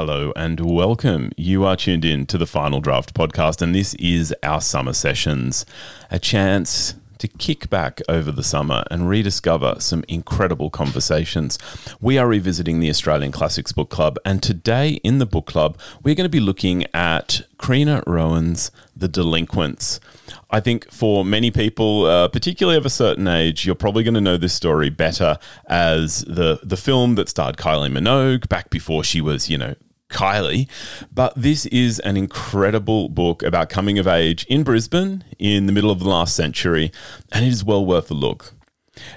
Hello and welcome. You are tuned in to the Final Draft podcast, and this is our summer sessions. A chance to kick back over the summer and rediscover some incredible conversations. We are revisiting the Australian Classics Book Club, and today in the book club, we're going to be looking at Criena Rohan's The Delinquents. I think for many people, uh, particularly of a certain age, you're probably going to know this story better as the the film that starred Kylie Minogue back before she was, you know, Kylie. But this is an incredible book about coming of age in Brisbane in the middle of the last century, and it is well worth a look.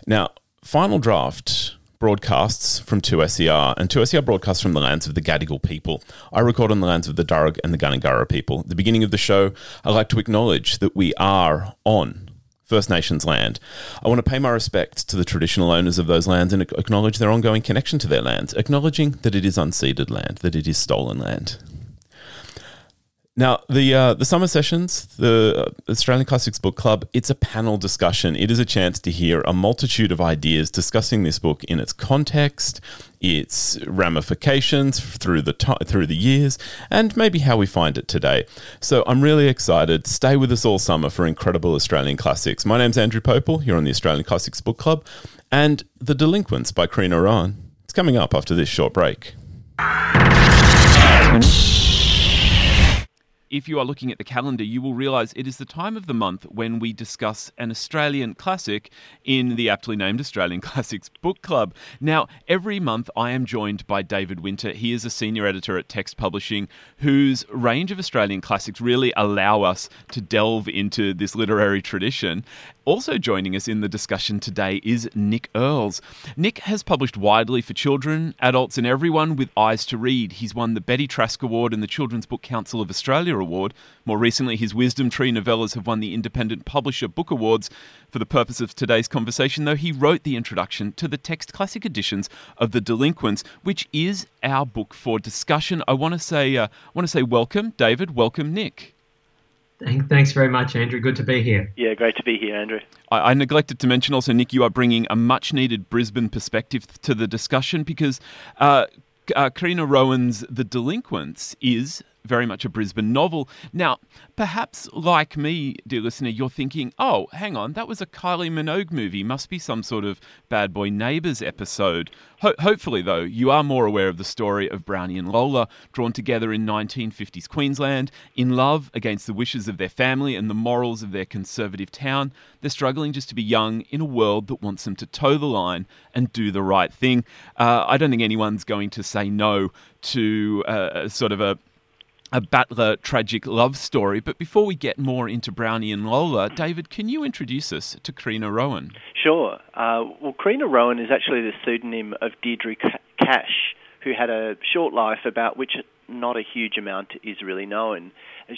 Now, Final Draft broadcasts from 2SER, and 2SER broadcasts from the lands of the Gadigal people. I record on the lands of the Darug and the Gundungurra people. At the beginning of the show, I like to acknowledge that we are on First Nations land. I want to pay my respects to the traditional owners of those lands and acknowledge their ongoing connection to their lands, acknowledging that it is unceded land, that it is stolen land. Now, the uh, the summer sessions, the Australian Classics Book Club, it's a panel discussion. It is a chance to hear a multitude of ideas discussing this book in its context, its ramifications through the t- through the years, and maybe how we find it today. So I'm really excited. Stay with us all summer for incredible Australian classics. My name's Andrew Pople. You're on the Australian Classics Book Club, and The Delinquents by Criena Rohan. It's coming up after this short break. If you are looking at the calendar, you will realize it is the time of the month when we discuss an Australian classic in the aptly named Australian Classics Book Club. Now, every month I am joined by David Winter. He is a senior editor at Text Publishing, whose range of Australian classics really allow us to delve into this literary tradition. Also joining us in the discussion today is Nick Earls. Nick has published widely for children, adults, and everyone with eyes to read. He's won the Betty Trask Award and the Children's Book Council of Australia Award. More recently, his Wisdom Tree novellas have won the Independent Publisher Book Awards. For the purpose of today's conversation, though, he wrote the introduction to the text classic editions of The Delinquents, which is our book for discussion. I want to say, uh, I want to say welcome, David. Welcome, Nick. Thanks very much, Andrew. Good to be here. Yeah, great to be here, Andrew. I, I, neglected to mention also, Nick, you are bringing a much needed Brisbane perspective to the discussion because uh, uh, Criena Rohan's The Delinquents is very much a Brisbane novel. Now, perhaps like me, dear listener, you're thinking, oh, hang on, that was a Kylie Minogue movie. Must be some sort of Bad Boy Neighbours episode. Ho- hopefully, though, you are more aware of the story of Brownie and Lola, drawn together in 1950s Queensland, in love against the wishes of their family and the morals of their conservative town. They're struggling just to be young in a world that wants them to toe the line and do the right thing. Uh, I don't think anyone's going to say no to uh, sort of a a Butler tragic love story. But before we get more into Brownie and Lola, David, can you introduce us to Criena Rohan? Sure. Uh, well, Criena Rohan is actually the pseudonym of Deirdre Cash, who had a short life about which not a huge amount is really known.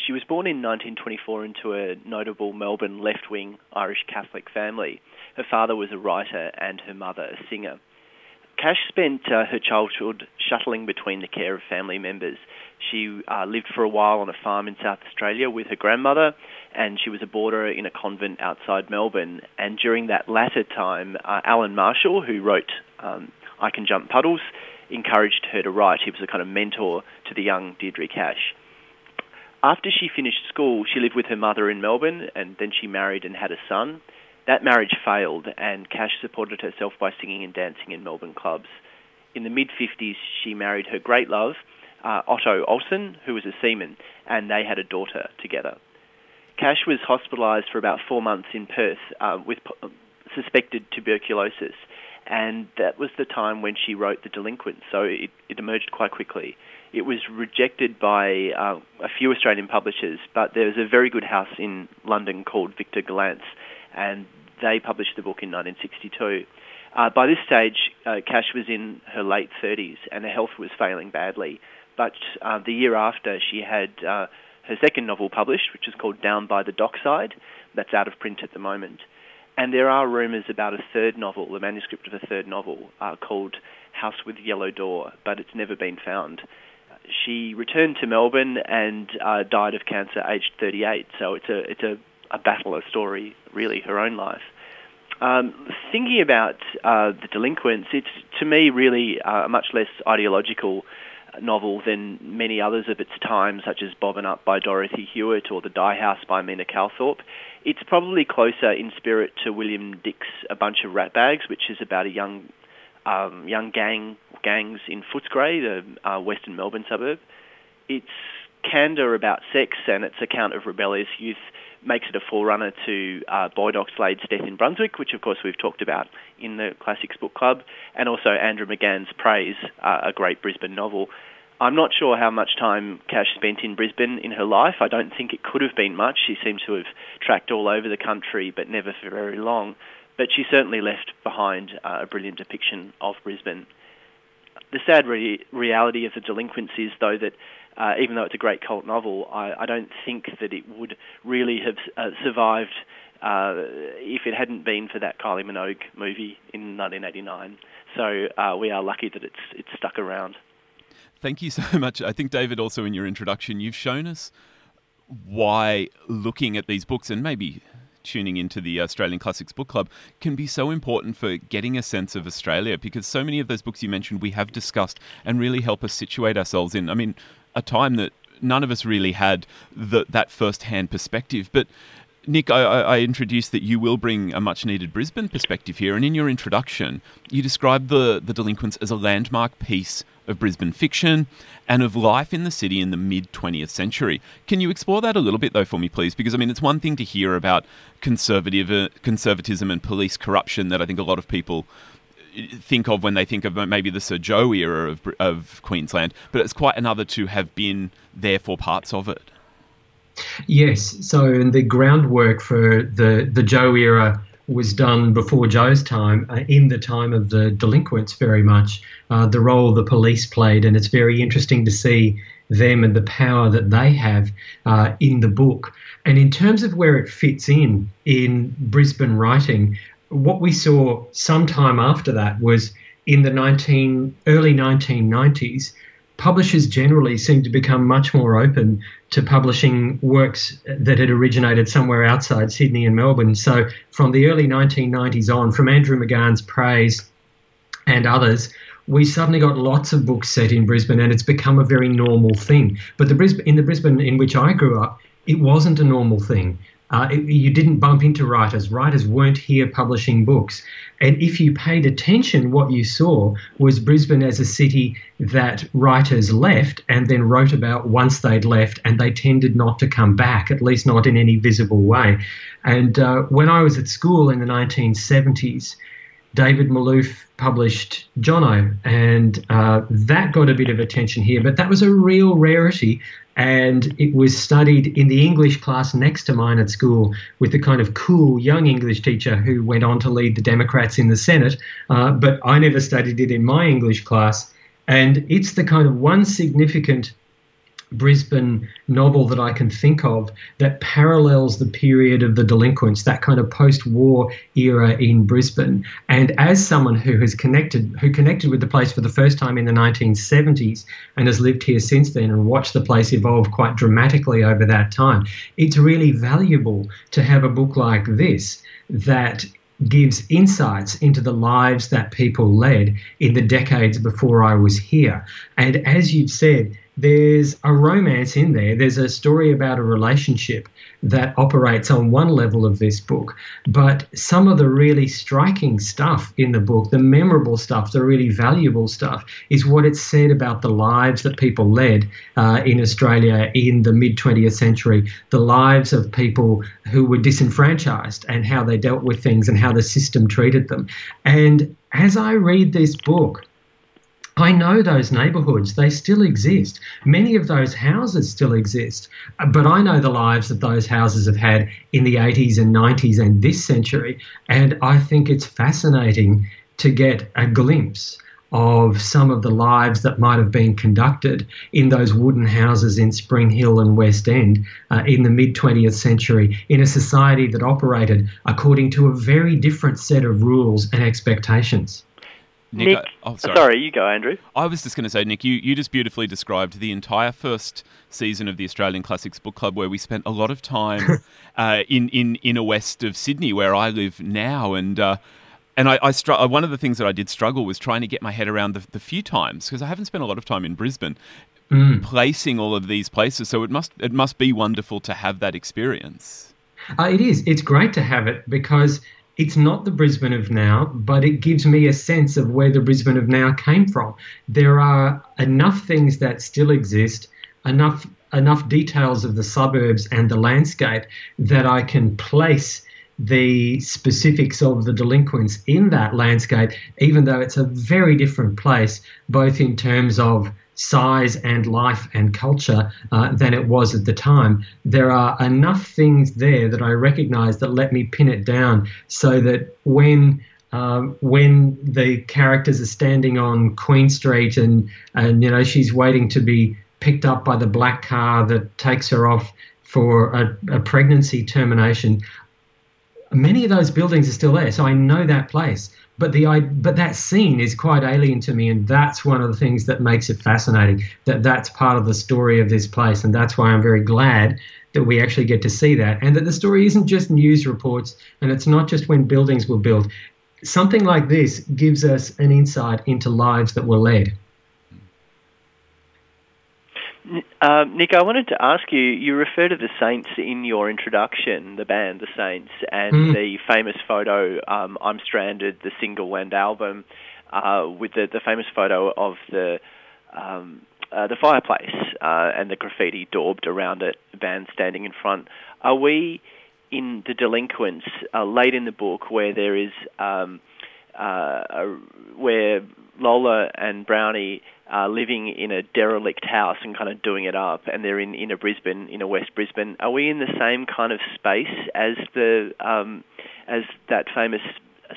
She was born in 1924 into a notable Melbourne left wing Irish Catholic family. Her father was a writer and her mother a singer. Cash spent uh, her childhood shuttling between the care of family members. She uh, lived for a while on a farm in South Australia with her grandmother, and she was a boarder in a convent outside Melbourne. And during that latter time, uh, Alan Marshall, who wrote um, I Can Jump Puddles, encouraged her to write. He was a kind of mentor to the young Deirdre Cash. After she finished school, she lived with her mother in Melbourne, and then she married and had a son. That marriage failed, and Cash supported herself by singing and dancing in Melbourne clubs. In the mid 50s, she married her great love, uh, Otto Olsen, who was a seaman, and they had a daughter together. Cash was hospitalised for about four months in Perth uh, with suspected tuberculosis, and that was the time when she wrote The Delinquent, so it, it emerged quite quickly. It was rejected by uh, a few Australian publishers, but there was a very good house in London called Victor Gollancz, and they published the book in 1962. Uh, by this stage, uh, Cash was in her late 30s and her health was failing badly. But uh, the year after, she had uh, her second novel published, which is called Down by the Dockside. That's out of print at the moment. And there are rumours about a third novel, the manuscript of a third novel, uh, called House with Yellow Door, but it's never been found. She returned to Melbourne and uh, died of cancer aged 38. So it's a it's a, a battler story, really, her own life. Um, thinking about uh, the delinquents, it's to me really uh, a much less ideological novel than many others of its time, such as Bobbin' Up by Dorothy Hewett or The Dye House by Mena Calthorpe. It's probably closer in spirit to William Dick's A Bunch of Ratbags, which is about a young um, young gang gangs in Footscray, the uh, western Melbourne suburb. Its candour about sex and its account of rebellious youth makes it a forerunner to uh, Boyd Oxlade's Death in Brunswick, which of course we've talked about in the Classics Book Club, and also Andrew McGahan's Praise, uh, a great Brisbane novel. I'm not sure how much time Cash spent in Brisbane in her life. I don't think it could have been much. She seems to have tracked all over the country, but never for very long. But she certainly left behind uh, a brilliant depiction of Brisbane. The sad re- reality of the delinquents is, though, that uh, even though it's a great cult novel, I, I don't think that it would really have uh, survived uh, if it hadn't been for that Kylie Minogue movie in 1989. So uh, we are lucky that it's it's stuck around. Thank you so much. I think David, also in your introduction, you've shown us why looking at these books and maybe tuning into the Australian Classics Book Club can be so important for getting a sense of Australia because so many of those books you mentioned we have discussed and really help us situate ourselves in. I mean, a time that none of us really had the, that first-hand perspective. But Nick, I, I, introduced that you will bring a much needed Brisbane perspective here, and in your introduction, you described the, the delinquents as a landmark piece of Brisbane fiction and of life in the city in the mid 20th century. Can you explore that a little bit, though, for me, please? Because, I mean, it's one thing to hear about conservative, uh, conservatism and police corruption that I think a lot of people think of when they think of maybe the Sir Joh era of, of Queensland, but it's quite another to have been there for parts of it. Yes, so the groundwork for the the Joh era was done before Joh's time, uh, in the time of the delinquents, very much. Uh, the role the police played, and it's very interesting to see them and the power that they have uh, in the book. And in terms of where it fits in in Brisbane writing, what we saw sometime after that was in the 19 early 1990s publishers generally seem to become much more open to publishing works that had originated somewhere outside Sydney and Melbourne. So from the early 1990s on, from Andrew McGahan's Praise and others, we suddenly got lots of books set in Brisbane, and it's become a very normal thing. But the Brisbane, in the Brisbane in which I grew up, it wasn't a normal thing. Uh, you didn't bump into writers. Writers weren't here publishing books. And if you paid attention, what you saw was Brisbane as a city that writers left and then wrote about once they'd left, and they tended not to come back, at least not in any visible way. And uh, when I was at school in the 1970s, David Malouf published Johnno, and uh, that got a bit of attention here, but that was a real rarity. And it was studied in the English class next to mine at school with the kind of cool young English teacher who went on to lead the Democrats in the Senate. Uh, but I never studied it in my English class. And it's the kind of one significant Brisbane novel that I can think of that parallels the period of the delinquents, that kind of post-war era in Brisbane. And as someone who has connected, who connected with the place for the first time in the 1970s and has lived here since then and watched the place evolve quite dramatically over that time, it's really valuable to have a book like this that gives insights into the lives that people led in the decades before I was here. And as you've said, there's a romance in there. There's a story about a relationship that operates on one level of this book. But some of the really striking stuff in the book, the memorable stuff, the really valuable stuff, is what it said about the lives that people led uh, in Australia in the mid 20th century, the lives of people who were disenfranchised and how they dealt with things and how the system treated them. And as I read this book, I know those neighbourhoods, they still exist. Many of those houses still exist. But I know the lives that those houses have had in the 80s and 90s and this century. And I think it's fascinating to get a glimpse of some of the lives that might have been conducted in those wooden houses in Spring Hill and West End uh, in the mid 20th century in a society that operated according to a very different set of rules and expectations. Nick, Nick oh, sorry. sorry. you go, Andrew. I was just going to say, Nick, you, you just beautifully described the entire first season of the Australian Classics Book Club, where we spent a lot of time uh, in in inner west of Sydney, where I live now, and. Uh, and I, I str- uh, one of the things that I did struggle was trying to get my head around the, the few times because I haven't spent a lot of time in Brisbane mm. placing all of these places. So it must it must be wonderful to have that experience. Uh, it is. It's great to have it because it's not the Brisbane of now, but it gives me a sense of where the Brisbane of now came from. There are enough things that still exist, enough enough details of the suburbs and the landscape that I can place the specifics of the delinquents in that landscape, even though it's a very different place, both in terms of size and life and culture uh, than it was at the time. There are enough things there that I recognize that let me pin it down so that when um, when the characters are standing on Queen Street and and you know she's waiting to be picked up by the black car that takes her off for a, a pregnancy termination, many of those buildings are still there, so I know that place. But the but that scene is quite alien to me, and that's one of the things that makes it fascinating. That that's part of the story of this place, and that's why I'm very glad that we actually get to see that, and that the story isn't just news reports, and it's not just when buildings were built. Something like this gives us an insight into lives that were led. Uh, Nick, I wanted to ask you. You refer to the Saints in your introduction, the band, the Saints, and mm. the famous photo um, "I'm Stranded," the single and album, uh, with the, the famous photo of the um, uh, the fireplace uh, and the graffiti daubed around it, band standing in front. Are we in the Delinquents uh, late in the book where there is um, uh, where Lola and Brownie uh, living in a derelict house and kind of doing it up, and they're in a Brisbane, in a West Brisbane. Are we in the same kind of space as the um, as that famous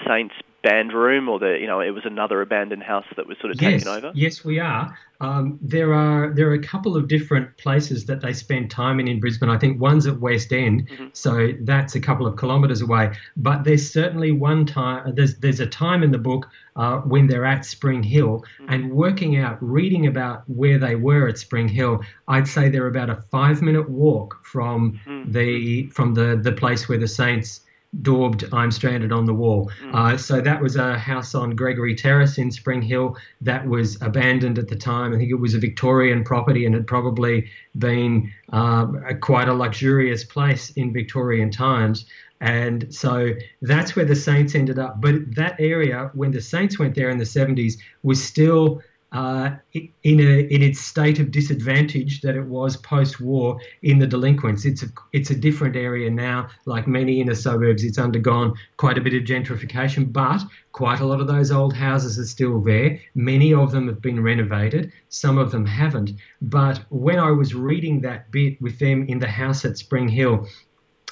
Saints band room, or the you know it was another abandoned house that was sort of yes, taken over? Yes, we are. Um, there are there are a couple of different places that they spend time in in Brisbane. I think one's at West End, mm-hmm. so that's a couple of kilometres away. But there's certainly one time. There's there's a time in the book uh, when they're at Spring Hill mm-hmm. and working out, reading about where they were at Spring Hill. I'd say they're about a five minute walk from mm-hmm. the from the the place where the Saints daubed I'm Stranded on the Wall. Mm. Uh, so that was a house on Gregory Terrace in Spring Hill that was abandoned at the time. I think it was a Victorian property and had probably been uh, a, quite a luxurious place in Victorian times. And so that's where the Saints ended up. But that area, when the Saints went there in the 70s, was still uh, in a in its state of disadvantage that it was post-war in the delinquents. It's a it's a different area now. Like many inner suburbs, it's undergone quite a bit of gentrification, but quite a lot of those old houses are still there. Many of them have been renovated. Some of them haven't. But when I was reading that bit with them in the house at Spring Hill,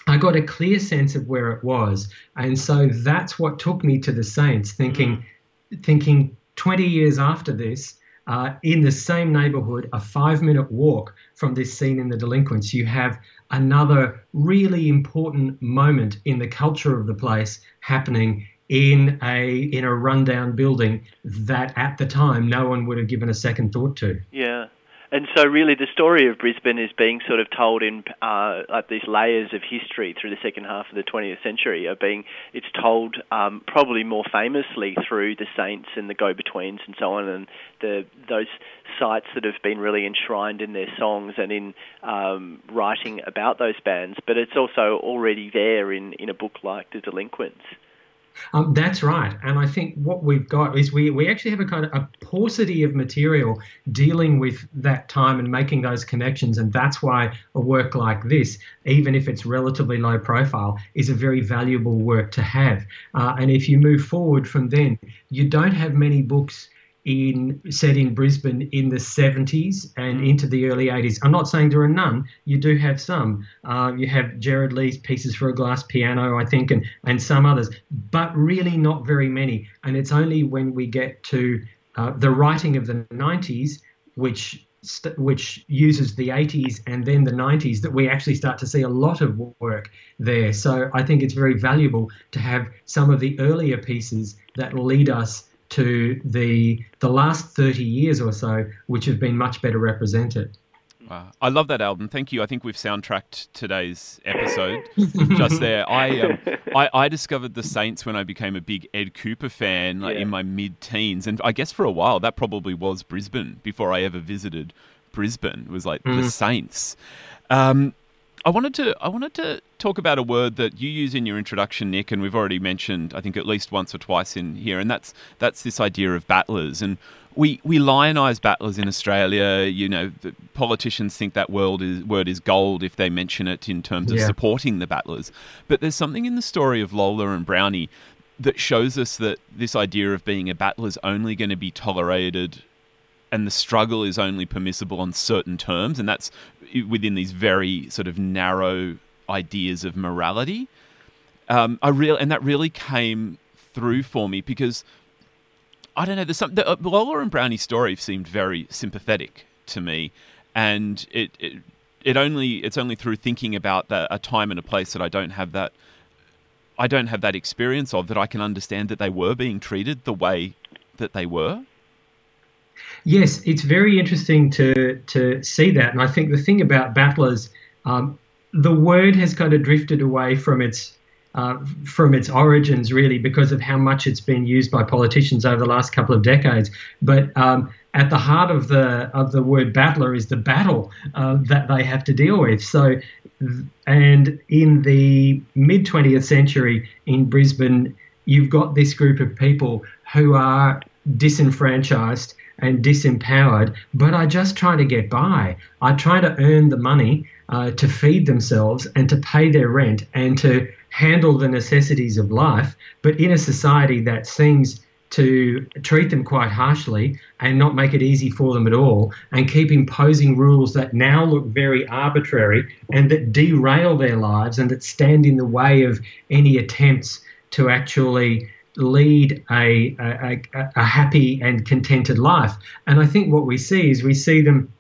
I got a clear sense of where it was, and so that's what took me to the Saints, thinking, mm. thinking 20 years after this, uh, in the same neighborhood, a five minute walk from this scene in The Delinquents, you have another really important moment in the culture of the place happening in a in a rundown building that at the time no one would have given a second thought to. Yeah. And so, really, the story of Brisbane is being sort of told in uh, like these layers of history through the second half of the 20th century. Are being it's told um, probably more famously through the Saints and the Go-Betweens and so on, and the those sites that have been really enshrined in their songs and in um, writing about those bands. But it's also already there in in a book like The Delinquents. Um, that's right. And I think what we've got is we, we actually have a kind of a paucity of material dealing with that time and making those connections. And that's why a work like this, even if it's relatively low profile, is a very valuable work to have. Uh, and if you move forward from then, you don't have many books in set in Brisbane in the 70s and mm. into the early 80s. I'm not saying there are none. You do have some. Uh, you have Gerard Lee's Pieces for a Glass Piano, I think, and, and some others, but really not very many. And it's only when we get to uh, the writing of the 90s, which which uses the 80s and then the 90s that we actually start to see a lot of work there. So I think it's very valuable to have some of the earlier pieces that lead us to the the last 30 years or so, which have been much better represented. Wow. I love that album. Thank you. I think we've soundtracked today's episode just there. I, um, I, I discovered the Saints when I became a big Ed Kuepper fan like, Yeah. in my mid-teens, and I guess for a while that probably was Brisbane before I ever visited Brisbane. It was like the Saints. Um, I wanted to I wanted to talk about a word that you use in your introduction, Nick, and we've already mentioned I think at least once or twice in here, and that's that's this idea of battlers. And we we lionize battlers in Australia. You know, the politicians think that word is word is gold if they mention it in terms of Yeah. supporting the battlers. But there's something in the story of Lola and Brownie that shows us that this idea of being a battler is only going to be tolerated and the struggle is only permissible on certain terms, and that's within these very sort of narrow ideas of morality. Um, I real and that really came through for me because I don't know. There's some the, uh, Lola and Brownie's story seemed very sympathetic to me, and it, it it only it's only through thinking about a time and a place that I don't have that I don't have that experience of that I can understand that they were being treated the way that they were. Yes, it's very interesting to to see that, and I think the thing about battlers, um, the word has kind of drifted away from its uh, from its origins, really, because of how much it's been used by politicians over the last couple of decades. But um, at the heart of the of the word battler is the battle uh, that they have to deal with. So, and in the mid 20th century in Brisbane, you've got this group of people who are disenfranchised and disempowered, but are just trying to get by. Are trying to earn the money uh, to feed themselves and to pay their rent and to handle the necessities of life, but in a society that seems to treat them quite harshly and not make it easy for them at all, and keep imposing rules that now look very arbitrary and that derail their lives and that stand in the way of any attempts to actually lead a, a, a, happy and contented life. And I think what we see is we see them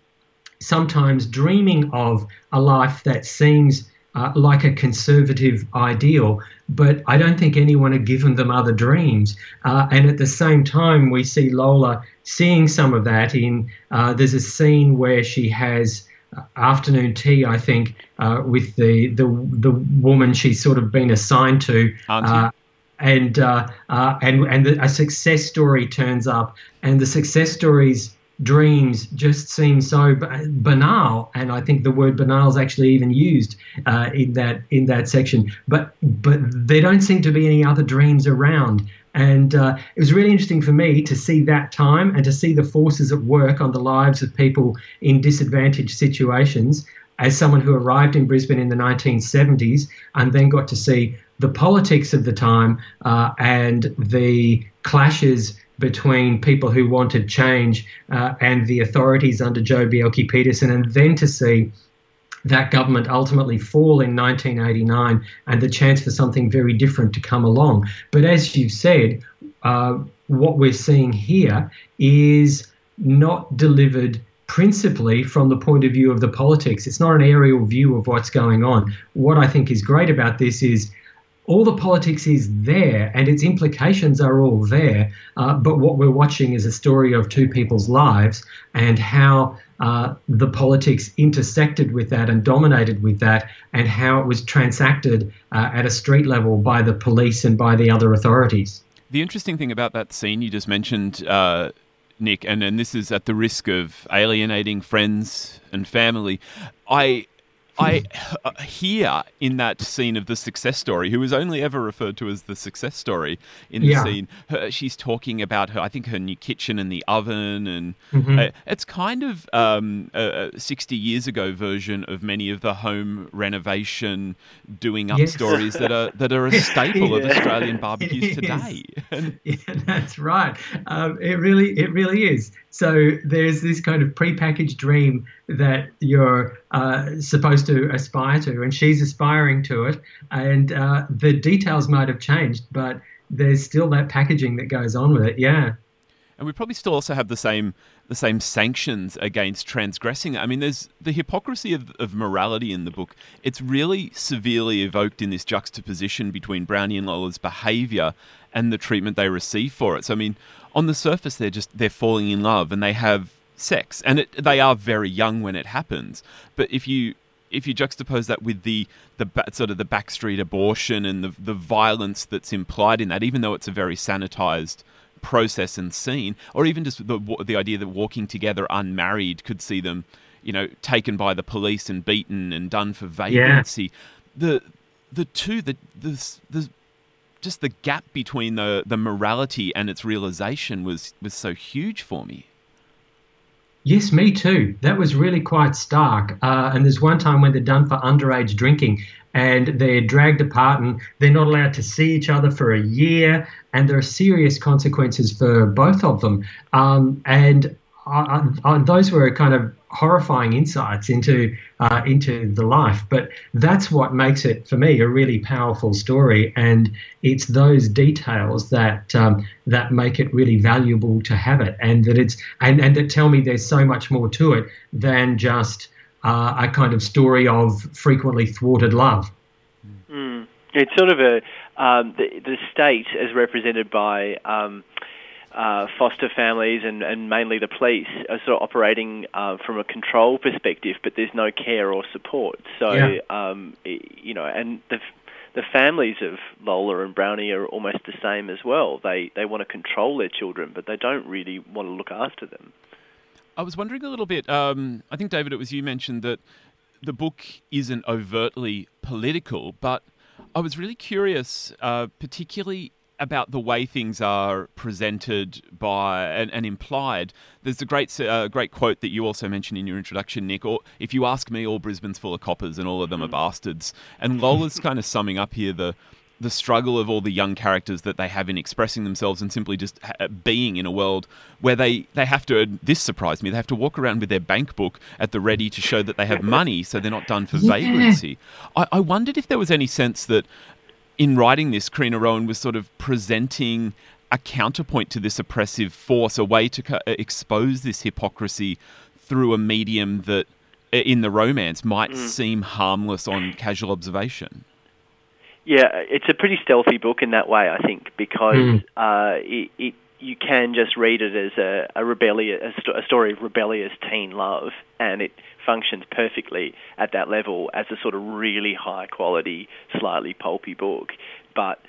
sometimes dreaming of a life that seems uh, like a conservative ideal, but I don't think anyone had given them other dreams. Uh, and at the same time, we see Lola seeing some of that in uh, there's a scene where she has uh, afternoon tea, I think, uh, with the, the the woman she's sort of been assigned to. Auntie. And uh, uh, and and the, a success story turns up, and the success story's dreams just seem so ba- banal. And I think the word banal is actually even used uh, in that in that section. But but there don't seem to be any other dreams around. And uh, it was really interesting for me to see that time and to see the forces at work on the lives of people in disadvantaged situations. As someone who arrived in Brisbane in the 1970s and then got to see the politics of the time uh, and the clashes between people who wanted change uh, and the authorities under Joh Bjelke-Petersen, and then to see that government ultimately fall in 1989 and the chance for something very different to come along. But as you've said, uh, what we're seeing here is not delivered principally from the point of view of the politics. It's not an aerial view of what's going on. What I think is great about this is all the politics is there and its implications are all there. Uh, but what we're watching is a story of two people's lives and how uh, the politics intersected with that and dominated with that, and how it was transacted uh, at a street level by the police and by the other authorities. The interesting thing about that scene you just mentioned, uh, Nick, and, and this is at the risk of alienating friends and family, I. I uh, hear in that scene of the success story, who is only ever referred to as the success story in the Yeah. scene, her, she's talking about her, I think her new kitchen and the oven, and Mhm. uh, it's kind of um, a a 60 years ago version of many of the home renovation doing up Yes. stories that are that are a staple of Australian barbecues today. And Yeah, that's right. Um, it really, it really is. So there's this kind of prepackaged dream that you're uh, supposed to aspire to, and she's aspiring to it. And uh, the details might have changed, but there's still that packaging that goes on with it. Yeah. And we probably still also have the same the same sanctions against transgressing. I mean, there's the hypocrisy of, of morality in the book. It's really severely evoked in this juxtaposition between Brownie and Lola's behaviour and the treatment they receive for it. So, I mean, on the surface, they're just they're falling in love and they have sex, and it, they are very young when it happens. But if you if you juxtapose that with the the sort of the backstreet abortion and the the violence that's implied in that, even though it's a very sanitized process and scene, or even just the the idea that walking together unmarried could see them, you know, taken by the police and beaten and done for vagrancy. Yeah. The the two the the the just the gap between the the morality and its realization was was so huge for me. Yes, me too. That was really quite stark. Uh, and there's one time when they're done for underage drinking and they're dragged apart and they're not allowed to see each other for a year. And there are serious consequences for both of them. Um, and I, I, those were kind of horrifying insights into uh, into the life. But that's what makes it for me a really powerful story, and it's those details that um, that make it really valuable to have it, and that it's and and that tell me there's so much more to it than just uh, a kind of story of frequently thwarted love. Mm. It's sort of a um, the the state as represented by. Um, uh, foster families and, and mainly the police are sort of operating uh, from a control perspective, but there's no care or support. So, yeah. um, you know, and the the families of Lola and Brownie are almost the same as well. They they want to control their children, but they don't really want to look after them. I was wondering a little bit. Um, I think David, it was you mentioned that the book isn't overtly political, but I was really curious, uh, particularly about the way things are presented by and, and implied. There's a great uh, great quote that you also mentioned in your introduction, Nick. Or if you ask me, all Brisbane's full of coppers and all of them are mm. bastards. And Lola's kind of summing up here the the struggle of all the young characters that they have in expressing themselves and simply just ha- being in a world where they, they have to this surprised me they have to walk around with their bank book at the ready to show that they have money so they're not done for yeah. vagrancy I, I wondered if there was any sense that in writing this, Criena Rohan was sort of presenting a counterpoint to this oppressive force, a way to expose this hypocrisy through a medium that, in the romance, might mm. seem harmless on casual observation. Yeah, it's a pretty stealthy book in that way, I think, because mm. uh, it, it, you can just read it as a, a rebellious, a, story of rebellious teen love, and it functions perfectly at that level as a sort of really high quality, slightly pulpy book. But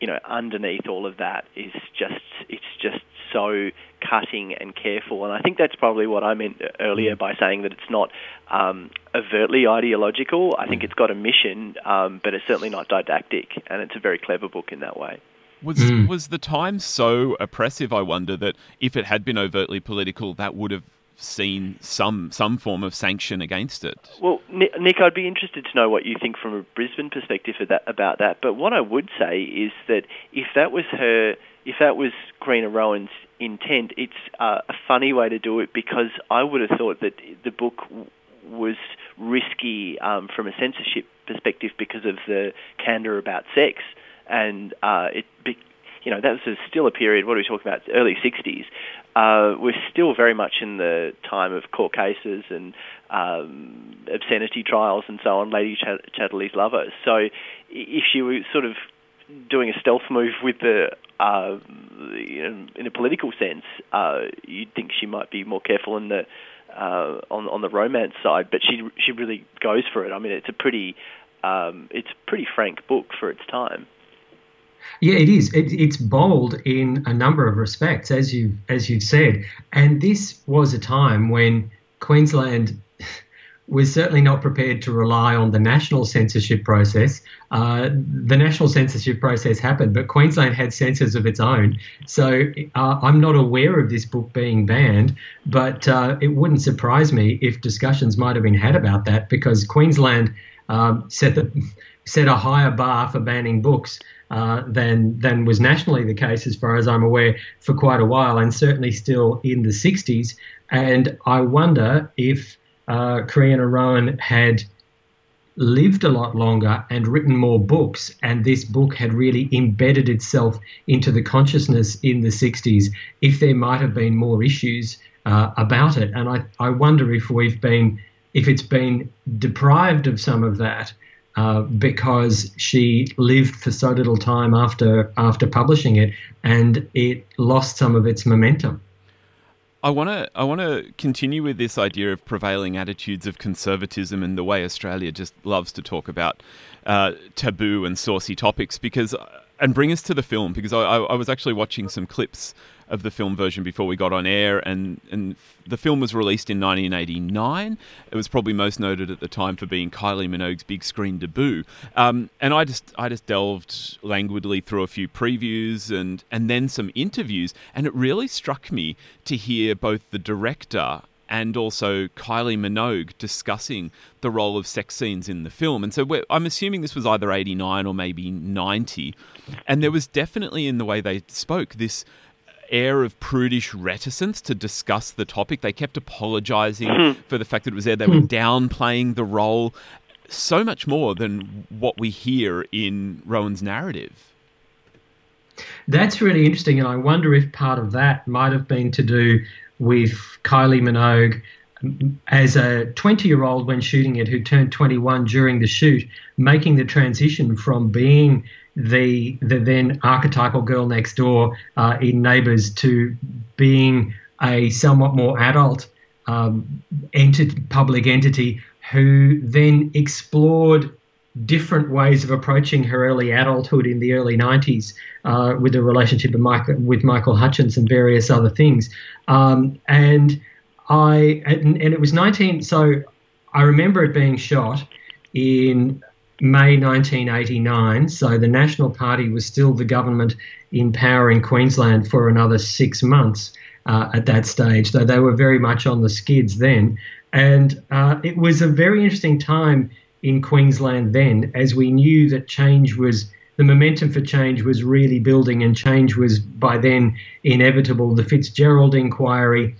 you know, underneath all of that is just it's just so cutting and careful, and I think that's probably what I meant earlier by saying that it's not um, overtly ideological. I think it's got a mission, um, but it's certainly not didactic, and it's a very clever book in that way. Was mm. was the time so oppressive? I wonder that if it had been overtly political, that would have seen some some form of sanction against it. Well, Nick, I'd be interested to know what you think from a Brisbane perspective about that. But what I would say is that if that was her, if that was Criena Rohan's intent, it's uh, a funny way to do it because I would have thought that the book was risky um, from a censorship perspective because of the candor about sex, and uh, it. Be, you know, that was still a period, what are we talking about, early 60s, uh, we're still very much in the time of court cases and um, obscenity trials and so on, Lady Ch- Chatterley's lover. So if she were sort of doing a stealth move with the uh, in a political sense, uh, you'd think she might be more careful in the uh, on on the romance side, but she she really goes for it. I mean, it's a pretty um, it's a pretty frank book for its time. Yeah, it is. It, it's bold in a number of respects, as you as you've said. And this was a time when Queensland was certainly not prepared to rely on the national censorship process. Uh, the national censorship process happened, but Queensland had censors of its own. So uh, I'm not aware of this book being banned, but uh, it wouldn't surprise me if discussions might have been had about that because Queensland um, set the set a higher bar for banning books uh, than than was nationally the case, as far as I'm aware, for quite a while, and certainly still in the 60s. And I wonder if uh, Criena Rohan had lived a lot longer and written more books, and this book had really embedded itself into the consciousness in the 60s, if there might have been more issues uh, about it. And I, I wonder if we've been, if it's been deprived of some of that uh, because she lived for so little time after after publishing it, and it lost some of its momentum. I want to I want to continue with this idea of prevailing attitudes of conservatism and the way Australia just loves to talk about uh, taboo and saucy topics because and bring us to the film because I, I, was actually watching some clips of the film version before we got on air, and, and the film was released in 1989. It was probably most noted at the time for being Kylie Minogue's big screen debut. Um, and I just I just delved languidly through a few previews and and then some interviews, and it really struck me to hear both the director and also Kylie Minogue discussing the role of sex scenes in the film. And so I'm assuming this was either 89 or maybe 90. And there was definitely in the way they spoke this air of prudish reticence to discuss the topic. They kept apologizing mm. for the fact that it was there. They were hmm. downplaying the role so much more than what we hear in Rohan's narrative. That's really interesting, and I wonder if part of that might have been to do with Kylie Minogue as a 20 year old when shooting it, who turned 21 during the shoot, making the transition from being the the then archetypal girl next door uh, in Neighbours to being a somewhat more adult um, public entity who then explored different ways of approaching her early adulthood in the early 90s uh, with the relationship with Michael, with Michael Hutchence and various other things. Um, and I and, and, it was 19. So I remember it being shot in May 1989. So the National Party was still the government in power in Queensland for another six months uh, at that stage, though they were very much on the skids then. And uh, it was a very interesting time in Queensland then, as we knew that change was the momentum for change was really building, and change was by then inevitable. The Fitzgerald inquiry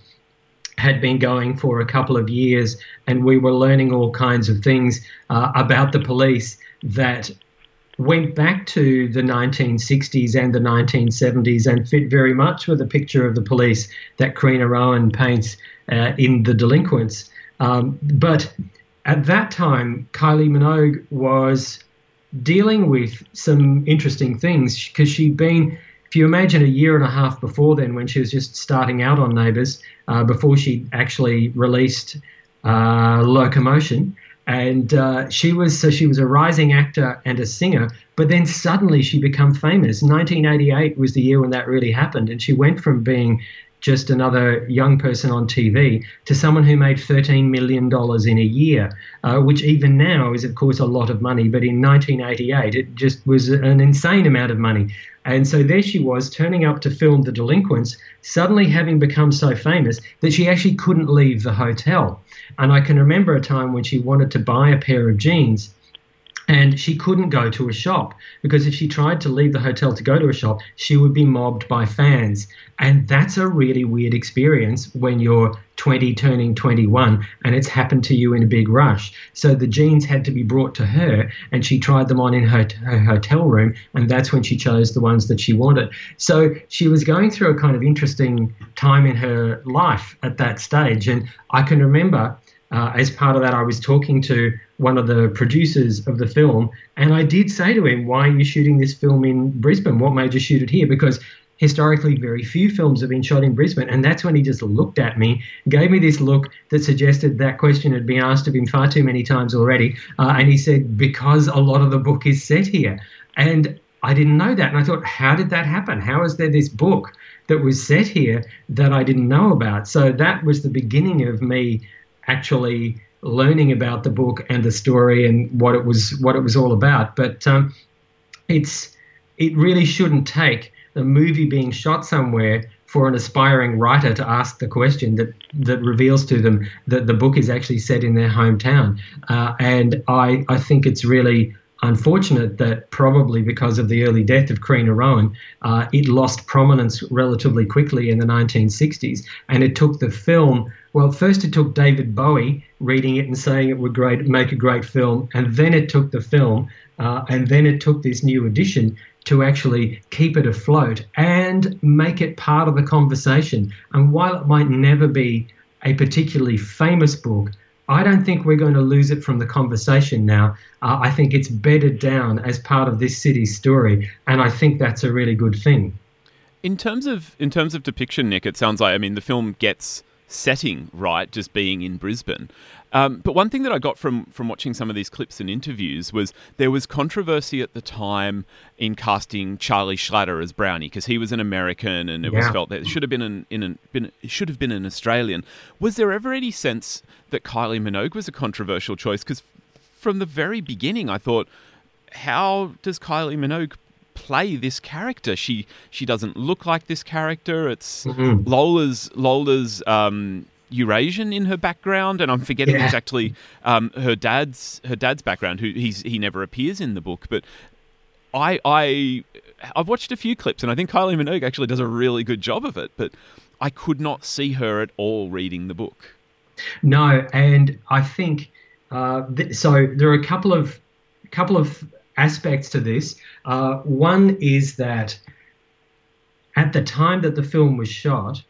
had been going for a couple of years, and we were learning all kinds of things uh, about the police that went back to the 1960s and the 1970s and fit very much with the picture of the police that Criena Rohan paints uh, in The Delinquents. Um, but at that time, Kylie Minogue was dealing with some interesting things because she'd been, if you imagine a year and a half before then, when she was just starting out on Neighbours, uh, before she actually released uh, Locomotion. And uh, she was so she was a rising actor and a singer, but then suddenly she became famous. 1988 was the year when that really happened, and she went from being just another young person on TV to someone who made $13 million in a year, uh, which even now is, of course, a lot of money. But in 1988, it just was an insane amount of money. And so there she was, turning up to film The Delinquents, suddenly having become so famous that she actually couldn't leave the hotel. And I can remember a time when she wanted to buy a pair of jeans and she couldn't go to a shop because if she tried to leave the hotel to go to a shop, she would be mobbed by fans. And that's a really weird experience when you're 20 turning 21 and it's happened to you in a big rush. So the jeans had to be brought to her and she tried them on in her, her hotel room. And that's when she chose the ones that she wanted. So she was going through a kind of interesting time in her life at that stage. And I can remember uh, as part of that, I was talking to one of the producers of the film, and I did say to him, Why are you shooting this film in Brisbane? What made you shoot it here? Because historically, very few films have been shot in Brisbane. And that's when he just looked at me, gave me this look that suggested that question had been asked of him far too many times already. Uh, and he said, Because a lot of the book is set here. And I didn't know that. And I thought, How did that happen? How is there this book? That was set here that I didn't know about. So that was the beginning of me actually learning about the book and the story and what it was what it was all about. But um, it's it really shouldn't take a movie being shot somewhere for an aspiring writer to ask the question that that reveals to them that the book is actually set in their hometown. Uh, and I I think it's really unfortunate that probably because of the early death of Criena Rohan, uh, it lost prominence relatively quickly in the 1960s, and it took the film. Well, first it took David Bowie reading it and saying it would great make a great film, and then it took the film, uh, and then it took this new edition to actually keep it afloat and make it part of the conversation. And while it might never be a particularly famous book, I don't think we're going to lose it from the conversation now. Uh, I think it's bedded down as part of this city's story, and I think that's a really good thing. In terms of in terms of depiction, Nick, it sounds like I mean the film gets setting right, just being in Brisbane. Um, but one thing that I got from from watching some of these clips and interviews was there was controversy at the time in casting Charlie Schlatter as Brownie because he was an American and it yeah. was felt that it should have been an, in an been it should have been an Australian. Was there ever any sense that Kylie Minogue was a controversial choice? Because from the very beginning, I thought, how does Kylie Minogue play this character. She she doesn't look like this character. It's mm-hmm. Lola's Lola's um, Eurasian in her background, and I'm forgetting yeah. exactly um, her dad's her dad's background. Who he's he never appears in the book, but I I I've watched a few clips, and I think Kylie Minogue actually does a really good job of it. But I could not see her at all reading the book. No, and I think uh, th- so. There are a couple of couple of aspects to this. Uh, one is that at the time that the film was shot,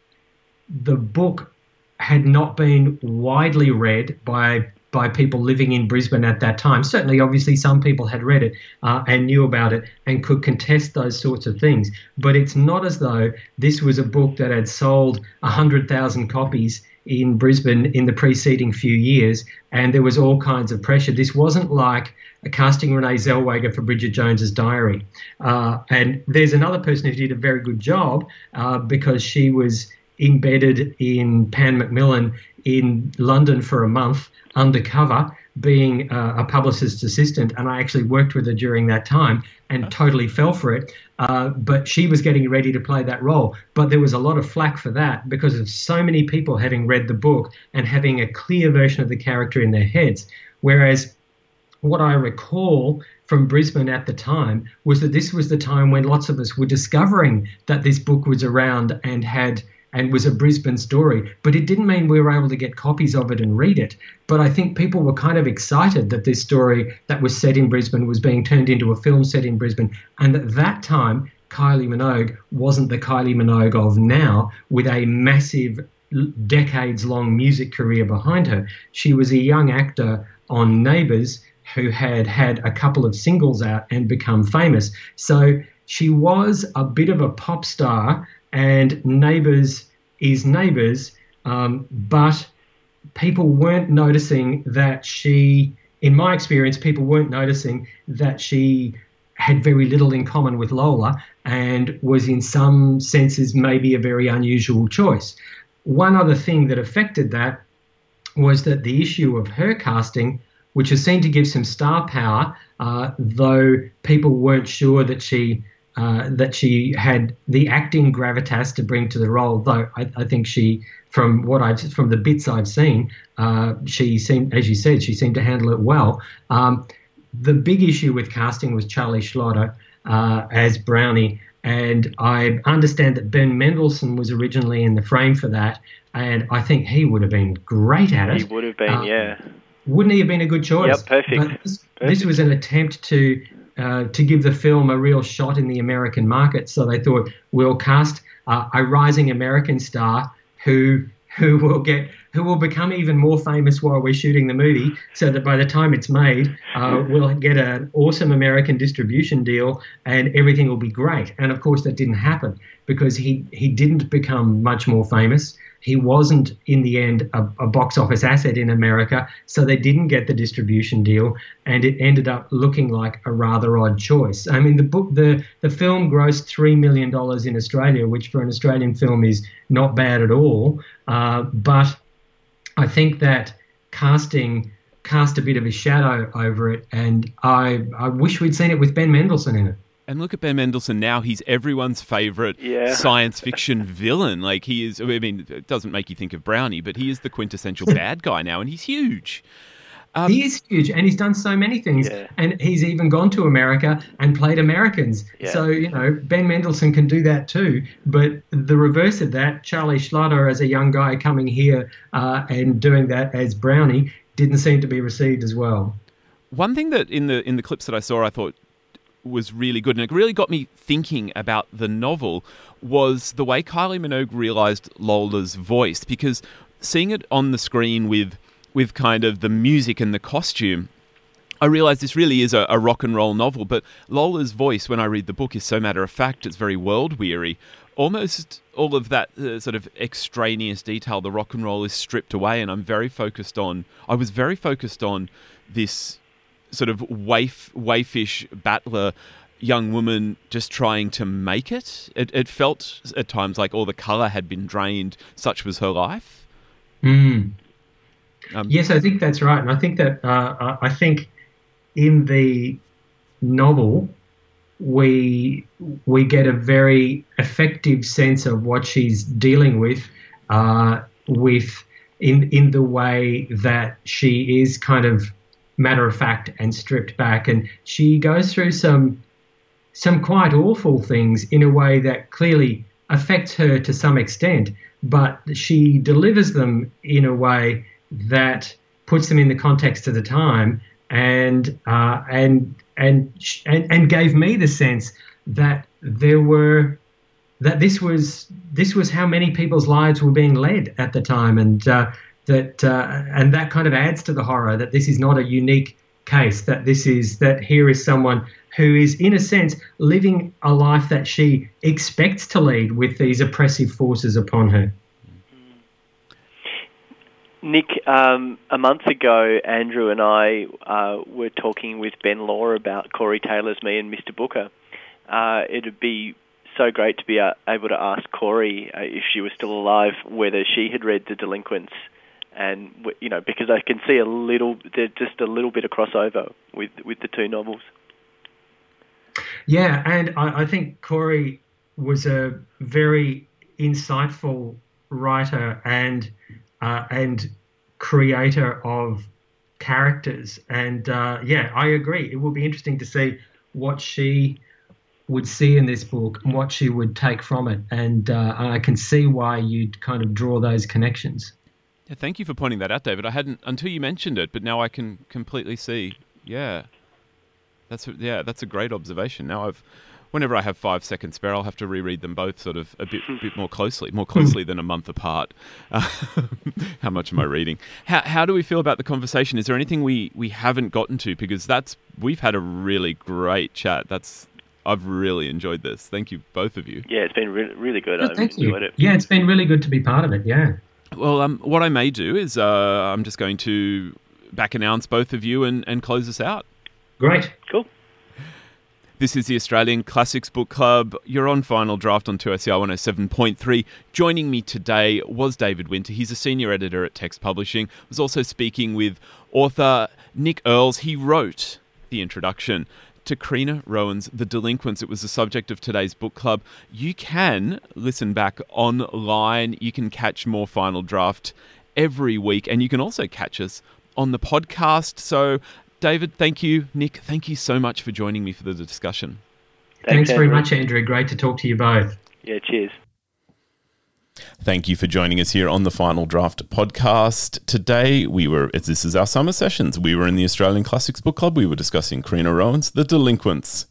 the book had not been widely read by by people living in Brisbane at that time. Certainly, obviously, some people had read it uh, and knew about it and could contest those sorts of things. But it's not as though this was a book that had sold 100,000 copies in Brisbane in the preceding few years and there was all kinds of pressure. This wasn't like casting Renee Zellweger for Bridget Jones's Diary. Uh, and there's another person who did a very good job uh, because she was embedded in Pan Macmillan in London for a month undercover, being uh, a publicist's assistant. And I actually worked with her during that time and totally fell for it. Uh, but she was getting ready to play that role. But there was a lot of flack for that because of so many people having read the book and having a clear version of the character in their heads. Whereas what I recall from Brisbane at the time was that this was the time when lots of us were discovering that this book was around and had and was a Brisbane story, but it didn't mean we were able to get copies of it and read it. But I think people were kind of excited that this story that was set in Brisbane was being turned into a film set in Brisbane. And at that time, Kylie Minogue wasn't the Kylie Minogue of now with a massive decades long music career behind her. She was a young actor on Neighbours who had had a couple of singles out and become famous. So she was a bit of a pop star, and Neighbours is Neighbours, um, but people weren't noticing that she, in my experience, people weren't noticing that she had very little in common with Lola and was, in some senses, maybe a very unusual choice. One other thing that affected that was that the issue of her casting which was seen to give some star power, uh, though people weren't sure that she uh, that she had the acting gravitas to bring to the role. Though I, I think she, from what I've from the bits I've seen, uh, she seemed, as you said, she seemed to handle it well. Um, the big issue with casting was Charlie Schlatter uh, as Brownie. And I understand that Ben Mendelsohn was originally in the frame for that, and I think he would have been great at it. He would have been, um, yeah wouldn't he have been a good choice? Yep, perfect. This, perfect. this, was an attempt to uh, to give the film a real shot in the American market. So they thought we'll cast uh, a rising American star who who will get who will become even more famous while we're shooting the movie, so that by the time it's made, uh, we'll get an awesome American distribution deal and everything will be great. And of course, that didn't happen because he he didn't become much more famous. He wasn't in the end a, a box office asset in America, so they didn't get the distribution deal, and it ended up looking like a rather odd choice. I mean, the book the the film grossed three million dollars in Australia, which for an Australian film is not bad at all. Uh, but I think that casting cast a bit of a shadow over it, and I, I wish we'd seen it with Ben Mendelsohn in it. And look at Ben Mendelsohn now; he's everyone's favorite yeah. science fiction villain. Like he is. I mean, it doesn't make you think of Brownie, but he is the quintessential bad guy now, and he's huge. Um, he is huge, and he's done so many things. Yeah. And he's even gone to America and played Americans. Yeah. So you know, Ben Mendelsohn can do that too. But the reverse of that, Charlie Schlatter as a young guy coming here uh, and doing that as Brownie, didn't seem to be received as well. One thing that in the in the clips that I saw, I thought was really good, and it really got me thinking about the novel. Was the way Kylie Minogue realized Lola's voice because seeing it on the screen with with kind of the music and the costume, I realise this really is a, a, rock and roll novel, but Lola's voice, when I read the book, is so matter of fact. It's very world weary. Almost all of that uh, sort of extraneous detail, the rock and roll, is stripped away, and I'm very focused on. I was very focused on this sort of waif, waifish battler young woman just trying to make it. It, it felt at times like all the colour had been drained. Such was her life. Mm. Um, yes, I think that's right, and I think that uh, I think in the novel, we we get a very effective sense of what she's dealing with, uh, with in in the way that she is kind of matter of fact and stripped back, and she goes through some some quite awful things in a way that clearly affects her to some extent, but she delivers them in a way that puts them in the context of the time and uh, and and and and gave me the sense that there were that this was this was how many people's lives were being led at the time, and uh, that uh, and that kind of adds to the horror that this is not a unique case. That this is that here is someone who is, in a sense, living a life that she expects to lead with these oppressive forces upon her. Nick, um, a month ago, Andrew and I uh, were talking with Ben Law about Cory Taylor's Me and Mr. Booker. Uh, it'd be so great to be uh, able to ask Cory uh, if she was still alive whether she had read The Delinquents, and you know because I can see a little, just a little bit of crossover with with the two novels. Yeah, and I, I think Cory was a very insightful writer and uh, and creator of characters. And uh, yeah, I agree. It will be interesting to see what she would see in this book and what she would take from it. And uh, I can see why you'd kind of draw those connections. Yeah, thank you for pointing that out, David. I hadn't until you mentioned it, but now I can completely see. Yeah, that's yeah, that's a great observation. Now I've whenever I have five seconds spare, I'll have to reread them both sort of a bit, bit more closely, more closely than a month apart. Uh, how much am I reading? How, how do we feel about the conversation? Is there anything we, we haven't gotten to? Because that's we've had a really great chat. That's I've really enjoyed this. Thank you, both of you. Yeah, it's been really, really good. Oh, I've enjoyed you. it. Yeah, it's been really good to be part of it. Yeah. Well, um, what I may do is uh, I'm just going to back announce both of you and, and close us out. Great. Cool. This is the Australian Classics Book Club. You're on final draft on 2SER 107.3. Joining me today was David Winter. He's a senior editor at Text Publishing. I was also speaking with author Nick Earls. He wrote the introduction to Criena Rohan's The Delinquents. It was the subject of today's book club. You can listen back online. You can catch more final draft every week, and you can also catch us on the podcast. So David, thank you. Nick, thank you so much for joining me for the discussion. Thanks, Thanks very much, Andrew. Great to talk to you both. Yeah, cheers. Thank you for joining us here on the Final Draft podcast. Today, we were, this is our summer sessions. We were in the Australian Classics Book Club. We were discussing Criena Rohan's The Delinquents.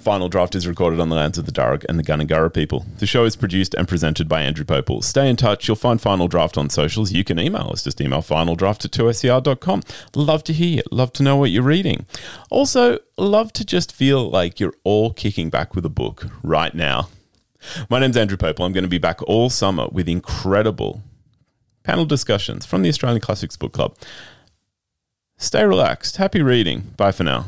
Final Draft is recorded on the lands of the Darug and the Gundungurra people. The show is produced and presented by Andrew Pople. Stay in touch. You'll find Final Draft on socials. You can email us. Just email finaldraft at 2ser.com. Love to hear. Love to know what you're reading. Also, love to just feel like you're all kicking back with a book right now. My name's Andrew Pople. I'm going to be back all summer with incredible panel discussions from the Australian Classics Book Club. Stay relaxed. Happy reading. Bye for now.